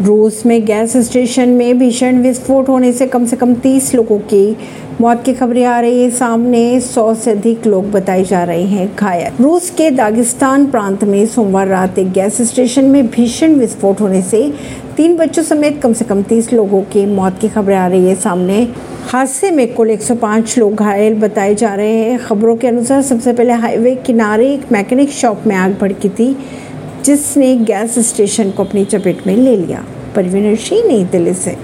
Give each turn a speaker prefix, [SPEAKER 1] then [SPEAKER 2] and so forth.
[SPEAKER 1] रूस में gas station में भीषण विस्फोट होने से कम से कम 30 लोगों की मौत की खबरें आ रही है। सामने 100 से अधिक लोग बताए जा रहे हैं घायल। रूस के दागिस्तान प्रांत में सोमवार रात एक गैस स्टेशन में भीषण विस्फोट होने से तीन बच्चों समेत कम से कम 30 लोगों की मौत की खबरें आ रही है। सामने हादसे में कुल 105 लोग घायल बताए जा रहे हैं। खबरों के अनुसार सबसे पहले हाईवे किनारे एक मैकेनिक शॉप में आग भड़की थी। जिसने गैस स्टेशन को अपनी चपेट में ले लिया। परवीन सिंह नई दिल्ली से।